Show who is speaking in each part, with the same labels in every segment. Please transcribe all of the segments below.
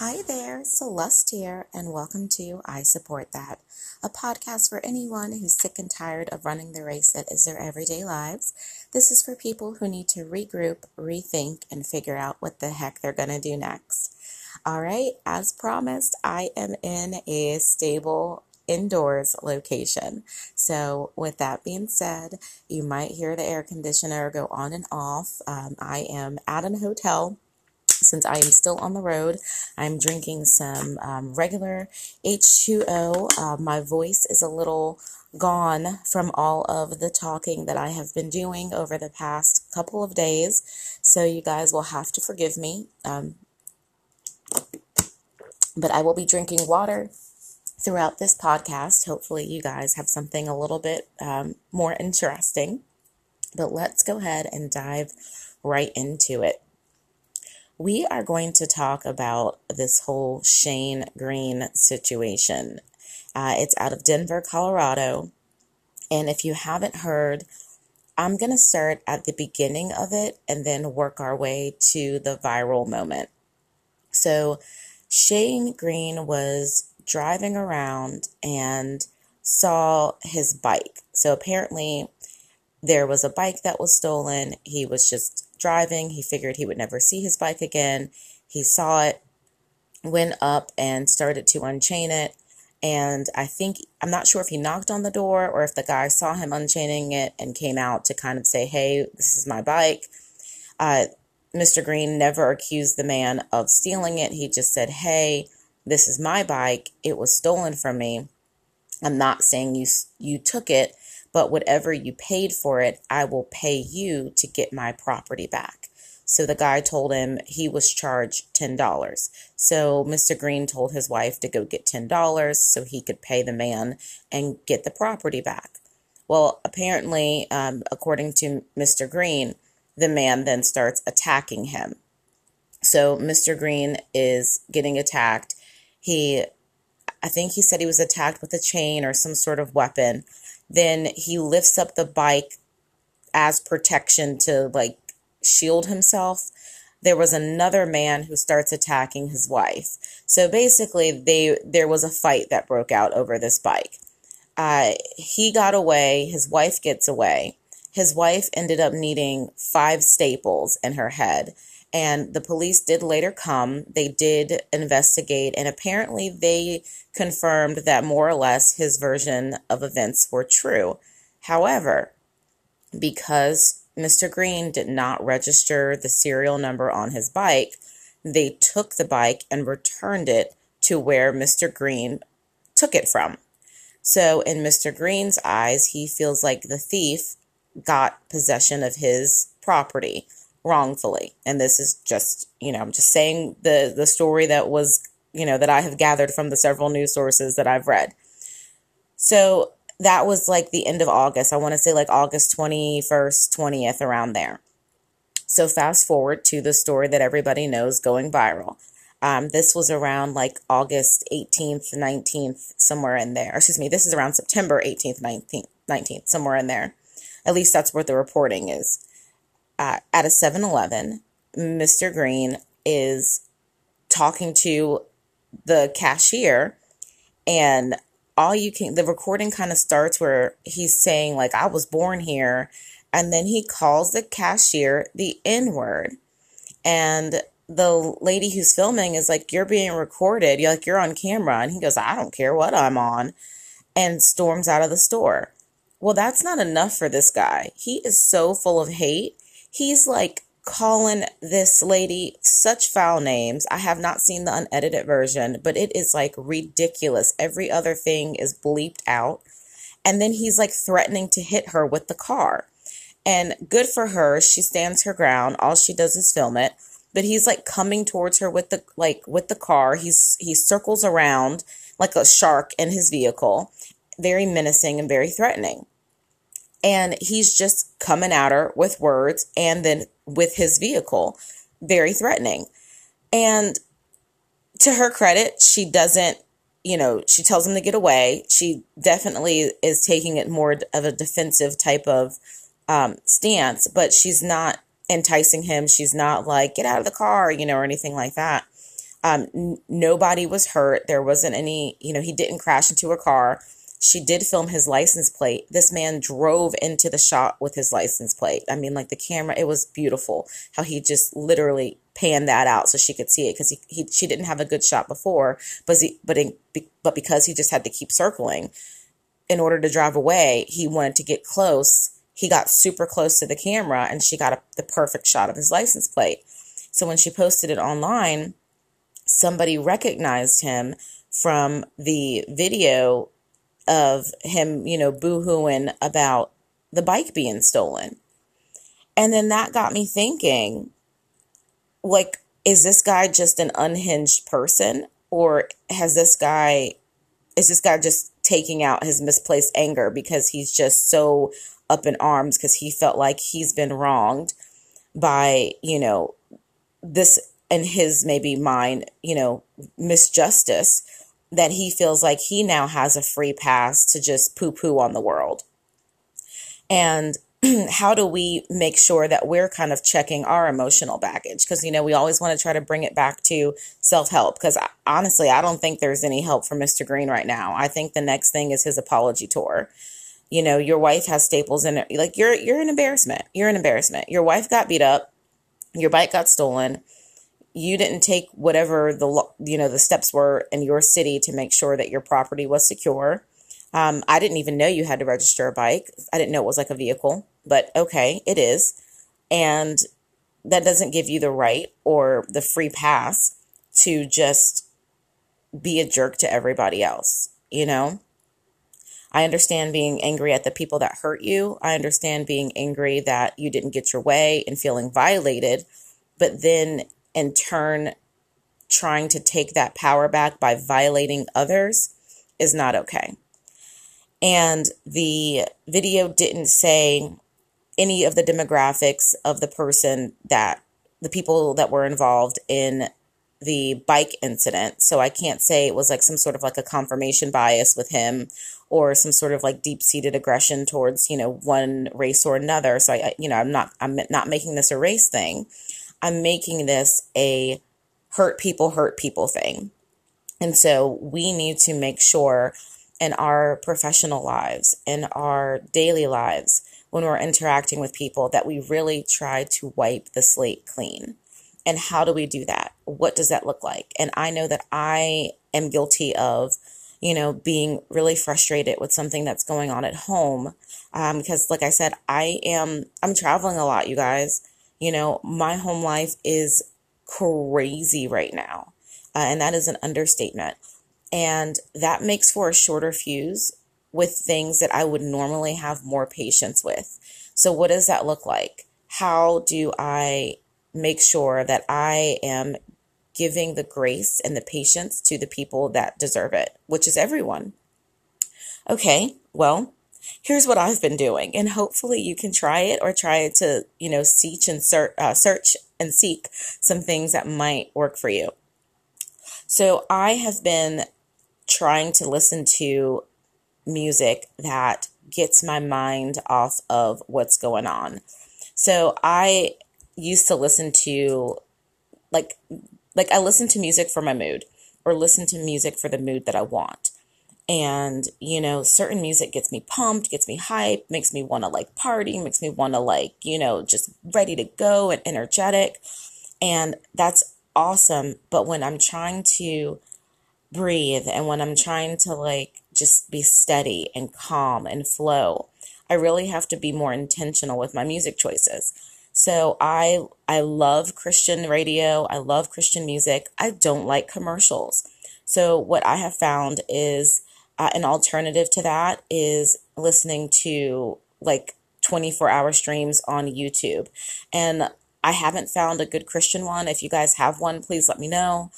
Speaker 1: Hi there, Celeste here, and welcome to I Support That, a podcast for anyone who's sick and tired of running the race that is their everyday lives. This is for people who need to regroup, rethink, and figure out what the heck they're going to do next. All right, as promised, I am in a stable indoors location. So, with that being said, you might hear the air conditioner go on and off. Um, I am at an hotel since I am still on the road. I'm drinking some um, regular H2O. Uh, my voice is a little gone from all of the talking that I have been doing over the past couple of days. So you guys will have to forgive me. Um, but I will be drinking water throughout this podcast. Hopefully, you guys have something a little bit um, more interesting. But let's go ahead and dive right into it we are going to talk about this whole Shane Green situation. Uh, it's out of Denver, Colorado. And if you haven't heard, I'm going to start at the beginning of it and then work our way to the viral moment. So, Shane Green was driving around and saw his bike. So, apparently, there was a bike that was stolen. He was just driving. He figured he would never see his bike again. He saw it, went up and started to unchain it. And I think, I'm not sure if he knocked on the door or if the guy saw him unchaining it and came out to kind of say, hey, this is my bike. Uh, Mr. Green never accused the man of stealing it. He just said, hey, this is my bike. It was stolen from me. I'm not saying you, you took it, but whatever you paid for it, I will pay you to get my property back. So the guy told him he was charged $10. So Mr. Green told his wife to go get $10 so he could pay the man and get the property back. Well, apparently, um, according to Mr. Green, the man then starts attacking him. So Mr. Green is getting attacked. He, I think he said he was attacked with a chain or some sort of weapon. Then he lifts up the bike as protection to like shield himself. There was another man who starts attacking his wife. So basically, they there was a fight that broke out over this bike. Uh, he got away. His wife gets away. His wife ended up needing five staples in her head. And the police did later come. They did investigate, and apparently they confirmed that more or less his version of events were true. However, because Mr. Green did not register the serial number on his bike, they took the bike and returned it to where Mr. Green took it from. So, in Mr. Green's eyes, he feels like the thief got possession of his property wrongfully. And this is just, you know, I'm just saying the the story that was, you know, that I have gathered from the several news sources that I've read. So that was like the end of August. I want to say like August 21st, 20th around there. So fast forward to the story that everybody knows going viral. Um, this was around like August 18th, 19th, somewhere in there. Excuse me, this is around September 18th, 19th, 19th, somewhere in there. At least that's what the reporting is uh, at a 7 Eleven, Mr. Green is talking to the cashier, and all you can, the recording kind of starts where he's saying, like, I was born here. And then he calls the cashier the N word. And the lady who's filming is like, You're being recorded. You're like, You're on camera. And he goes, I don't care what I'm on. And storms out of the store. Well, that's not enough for this guy. He is so full of hate he's like calling this lady such foul names. I have not seen the unedited version, but it is like ridiculous. Every other thing is bleeped out. And then he's like threatening to hit her with the car. And good for her, she stands her ground. All she does is film it. But he's like coming towards her with the like with the car. He's he circles around like a shark in his vehicle, very menacing and very threatening and he's just coming at her with words and then with his vehicle. Very threatening. And to her credit she doesn't you know she tells him to get away. She definitely is taking it more of a defensive type of um, stance but she's not enticing him. She's not like get out of the car you know or anything like that. Um, n- nobody was hurt. There wasn't any, you know, he didn't crash into a car. She did film his license plate. This man drove into the shot with his license plate. I mean, like the camera, it was beautiful how he just literally panned that out so she could see it because he, he she didn't have a good shot before, but he, but in, but because he just had to keep circling in order to drive away, he wanted to get close. He got super close to the camera and she got a, the perfect shot of his license plate. So when she posted it online, somebody recognized him from the video of him, you know, boohooing about the bike being stolen. And then that got me thinking, like, is this guy just an unhinged person? Or has this guy, is this guy just taking out his misplaced anger because he's just so up in arms because he felt like he's been wronged by, you know, this in his maybe mind, you know, misjustice that he feels like he now has a free pass to just poo poo on the world. And how do we make sure that we're kind of checking our emotional baggage? Because, you know, we always want to try to bring it back to self help. Because uh, honestly, I don't think there's any help for Mr. Green right now. I think the next thing is his apology tour. You know, your wife has staples in it. Like, you're, you're an embarrassment. You're an embarrassment. Your wife got beat up, your bike got stolen you didn't take whatever the you know the steps were in your city to make sure that your property was secure. Um, I didn't even know you had to register a bike. I didn't know it was like a vehicle, but okay, it is, and that doesn't give you the right or the free pass to just be a jerk to everybody else. You know. I understand being angry at the people that hurt you. I understand being angry that you didn't get your way and feeling violated. But then in turn trying to take that power back by violating others is not okay. And the video didn't say any of the demographics of the person that the people that were involved in the bike incident. So I can't say it was like some sort of like a confirmation bias with him or some sort of like deep seated aggression towards, you know, one race or another. So I, you know, I'm not, I'm not making this a race thing. I'm making this a hurt people, hurt people thing. And so we need to make sure in our professional lives, in our daily lives, when we're interacting with people, that we really try to wipe the slate clean. And how do we do that? What does that look like? And I know that I am guilty of, you know, being really frustrated with something that's going on at home. Um, because like I said, I am, I'm traveling a lot, you guys. You know, my home life is crazy right now. Uh, and that is an understatement. And that makes for a shorter fuse with things that I would normally have more patience with. So, what does that look like? How do I make sure that I am giving the grace and the patience to the people that deserve it, which is everyone? Okay, well, here's what I've been doing, and hopefully you can try it or try to, you know, search and search, uh, search and seek some things that might work for you. So I have been trying to listen to music that gets my mind off of what's going on. So I used to listen to like like I listen to music for my mood or listen to music for the mood that I want. And, you know, certain music gets me pumped, gets me hype, makes me want to like party, makes me want to like, you know, just ready to go and energetic. And that's awesome. But when I'm trying to breathe and when I'm trying to like just be steady and calm and flow, I really have to be more intentional with my music choices. So I I love Christian radio, I love Christian music. I don't like commercials. So what I have found is uh, an alternative to that is listening to like 24 hour streams on YouTube. And I haven't found a good Christian one. If you guys have one, please let me know.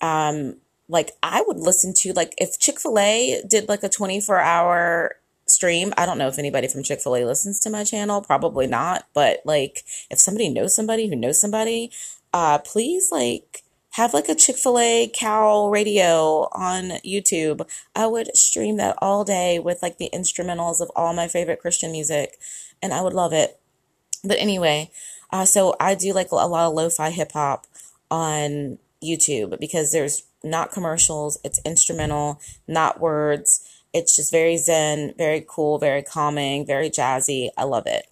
Speaker 1: Um, like I would listen to like if Chick-fil-A did like a 24 hour stream. I don't know if anybody from Chick-fil-A listens to my channel, probably not, but like if somebody knows somebody who knows somebody, uh please like have like a Chick fil A cow radio on YouTube. I would stream that all day with like the instrumentals of all my favorite Christian music, and I would love it. But anyway, uh, so I do like a lot of lo fi hip hop on YouTube because there's not commercials, it's instrumental, not words. It's just very zen, very cool, very calming, very jazzy. I love it.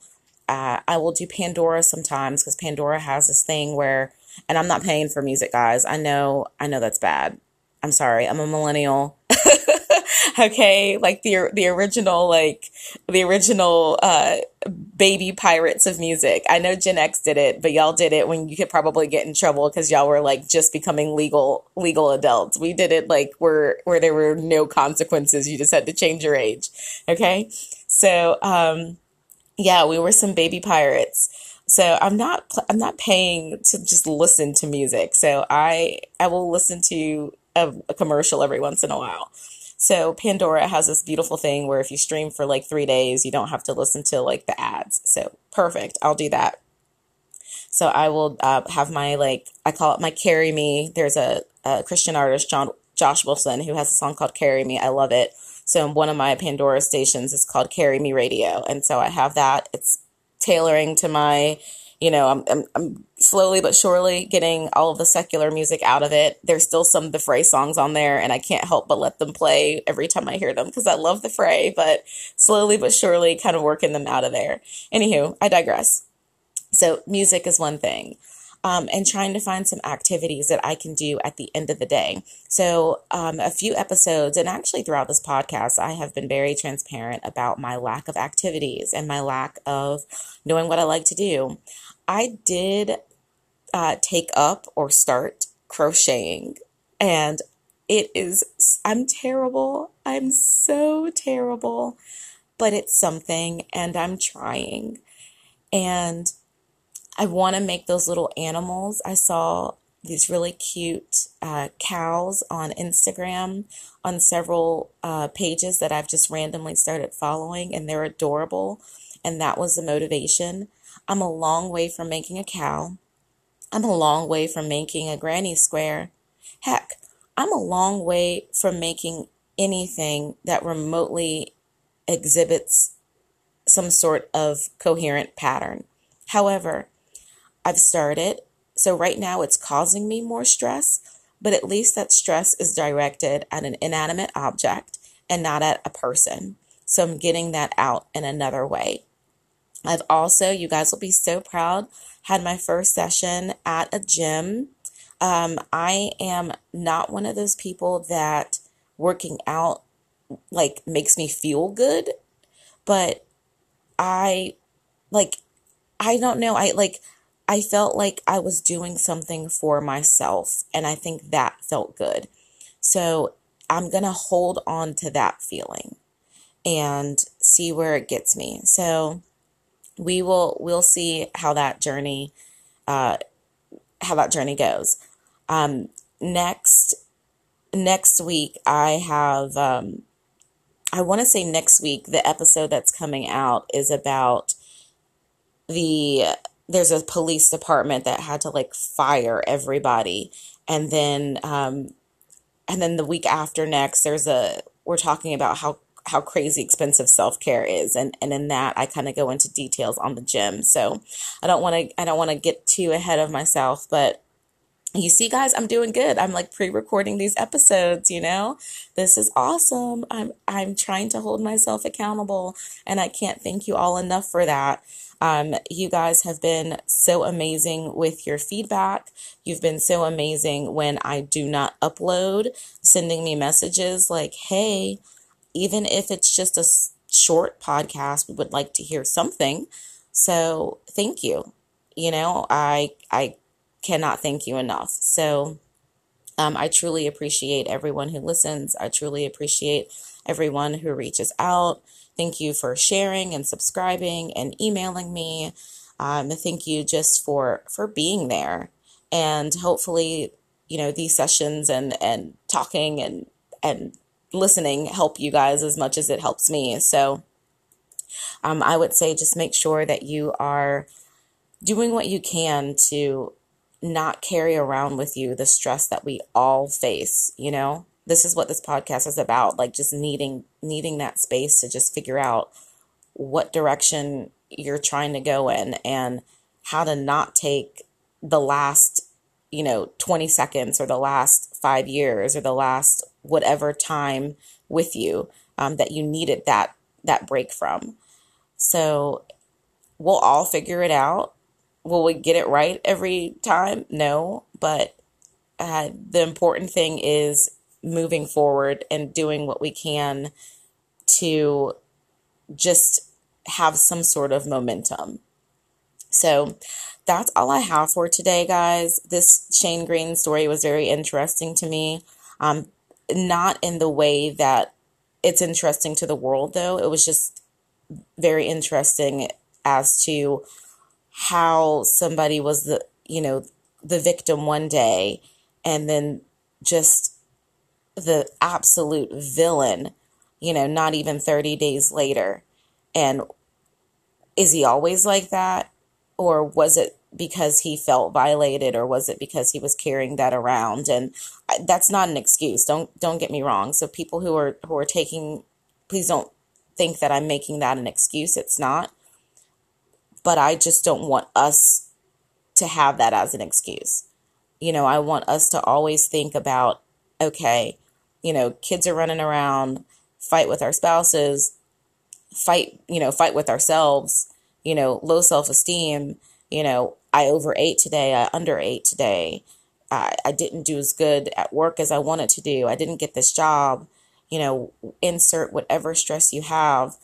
Speaker 1: Uh, I will do Pandora sometimes because Pandora has this thing where, and I'm not paying for music, guys. I know, I know that's bad. I'm sorry. I'm a millennial. okay, like the the original, like the original uh, baby pirates of music. I know Gen X did it, but y'all did it when you could probably get in trouble because y'all were like just becoming legal legal adults. We did it like where where there were no consequences. You just had to change your age. Okay, so um, yeah, we were some baby pirates. So I'm not I'm not paying to just listen to music. So I I will listen to a, a commercial every once in a while. So Pandora has this beautiful thing where if you stream for like three days, you don't have to listen to like the ads. So perfect. I'll do that. So I will uh, have my like I call it my carry me. There's a, a Christian artist John Josh Wilson who has a song called Carry Me. I love it. So one of my Pandora stations is called Carry Me Radio, and so I have that. It's tailoring to my you know, I'm, I'm, I'm slowly but surely getting all of the secular music out of it. There's still some the Fray songs on there, and I can't help but let them play every time I hear them because I love the Fray, but slowly but surely kind of working them out of there. Anywho, I digress. So, music is one thing um, and trying to find some activities that I can do at the end of the day. So, um, a few episodes, and actually throughout this podcast, I have been very transparent about my lack of activities and my lack of knowing what I like to do. I did uh, take up or start crocheting, and it is, I'm terrible. I'm so terrible, but it's something, and I'm trying. And I want to make those little animals. I saw these really cute uh, cows on Instagram on several uh, pages that I've just randomly started following, and they're adorable. And that was the motivation. I'm a long way from making a cow. I'm a long way from making a granny square. Heck, I'm a long way from making anything that remotely exhibits some sort of coherent pattern. However, I've started. So right now it's causing me more stress, but at least that stress is directed at an inanimate object and not at a person. So I'm getting that out in another way. I've also, you guys will be so proud, had my first session at a gym. Um, I am not one of those people that working out like makes me feel good, but I like, I don't know. I like, I felt like I was doing something for myself, and I think that felt good. So I'm going to hold on to that feeling and see where it gets me. So we will we'll see how that journey uh, how that journey goes. Um, next next week I have um, I want to say next week the episode that's coming out is about the there's a police department that had to like fire everybody. And then um and then the week after next there's a we're talking about how how crazy expensive self-care is. And and in that I kind of go into details on the gym. So I don't want to I don't want to get too ahead of myself but you see guys i'm doing good i'm like pre-recording these episodes you know this is awesome i'm i'm trying to hold myself accountable and i can't thank you all enough for that um, you guys have been so amazing with your feedback. You've been so amazing when I do not upload, sending me messages like, hey, even if it's just a short podcast, we would like to hear something. So thank you. You know, I, I cannot thank you enough. So, um, I truly appreciate everyone who listens. I truly appreciate everyone who reaches out. Thank you for sharing and subscribing and emailing me. Um, thank you just for for being there, and hopefully, you know, these sessions and and talking and and listening help you guys as much as it helps me. So, um, I would say just make sure that you are doing what you can to not carry around with you the stress that we all face. You know, this is what this podcast is about like just needing needing that space to just figure out what direction you're trying to go in and how to not take the last you know, 20 seconds or the last five years or the last whatever time with you um, that you needed that that break from. So we'll all figure it out. Will we get it right every time? No, but uh, the important thing is moving forward and doing what we can to just have some sort of momentum. So that's all I have for today, guys. This Shane Green story was very interesting to me. Um, not in the way that it's interesting to the world, though. It was just very interesting as to how somebody was the, you know, the victim one day and then just the absolute villain, you know, not even 30 days later. And is he always like that? Or was it because he felt violated or was it because he was carrying that around? And that's not an excuse. Don't don't get me wrong. So people who are who are taking please don't think that I'm making that an excuse. It's not but I just don't want us to have that as an excuse you know I want us to always think about okay you know kids are running around fight with our spouses fight you know fight with ourselves you know low self-esteem you know, I overate today, I underate today. I, I didn't do as good at work as I wanted to do. I didn't get this job. You know, insert whatever stress you have.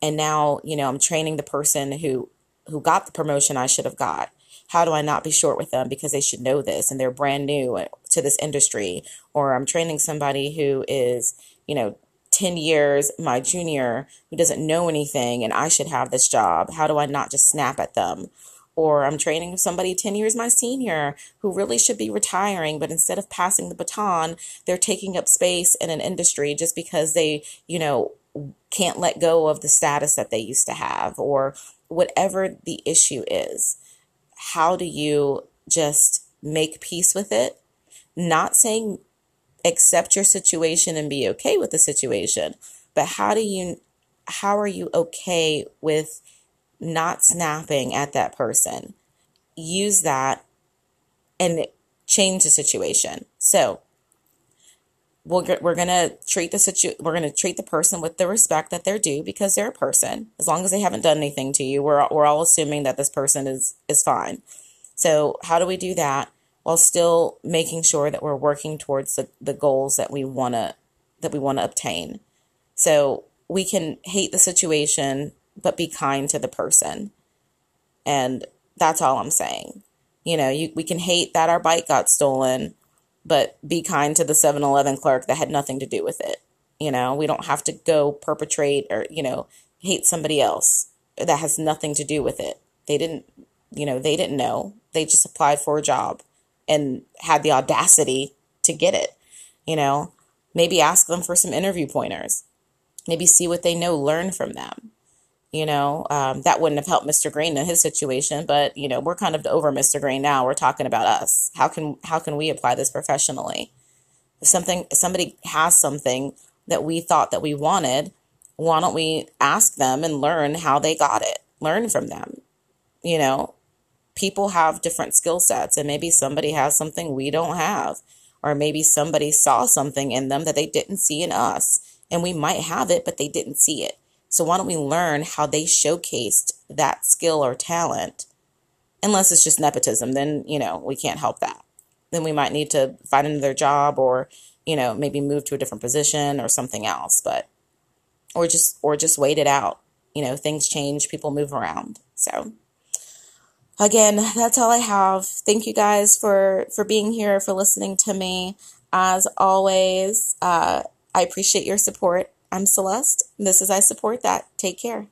Speaker 1: And now, you know, I'm training the person who who got the promotion I should have got. How do I not be short with them because they should know this and they're brand new to this industry? Or I'm training somebody who is, you know, 10 years my junior who doesn't know anything and I should have this job. How do I not just snap at them? or I'm training somebody 10 years my senior who really should be retiring, but instead of passing the baton, they're taking up space in an industry just because they, you know, can't let go of the status that they used to have or whatever the issue is. How do you just make peace with it? Not saying accept your situation and be okay with the situation, but how do you how are you okay with not snapping at that person. Use that and change the situation. So we're, we're going to treat the situ- we're to treat the person with the respect that they're due because they're a person. As long as they haven't done anything to you, we're, we're all assuming that this person is, is fine. So how do we do that while still making sure that we're working towards the, the goals that we want to, that we want to obtain? So we can hate the situation but be kind to the person. And that's all I'm saying. You know, you, we can hate that our bike got stolen, but be kind to the 7 Eleven clerk that had nothing to do with it. You know, we don't have to go perpetrate or, you know, hate somebody else that has nothing to do with it. They didn't, you know, they didn't know. They just applied for a job and had the audacity to get it. You know, maybe ask them for some interview pointers. Maybe see what they know, learn from them. You know, um, that wouldn't have helped Mr. Green in his situation, but you know, we're kind of over Mr. Green now. We're talking about us. How can how can we apply this professionally? If something somebody has something that we thought that we wanted, why don't we ask them and learn how they got it? Learn from them. You know, people have different skill sets, and maybe somebody has something we don't have, or maybe somebody saw something in them that they didn't see in us, and we might have it, but they didn't see it. So why don't we learn how they showcased that skill or talent? Unless it's just nepotism, then, you know, we can't help that. Then we might need to find another job or, you know, maybe move to a different position or something else, but or just or just wait it out. You know, things change, people move around. So again, that's all I have. Thank you guys for for being here, for listening to me. As always, uh, I appreciate your support I'm Celeste. This is I Support That. Take care.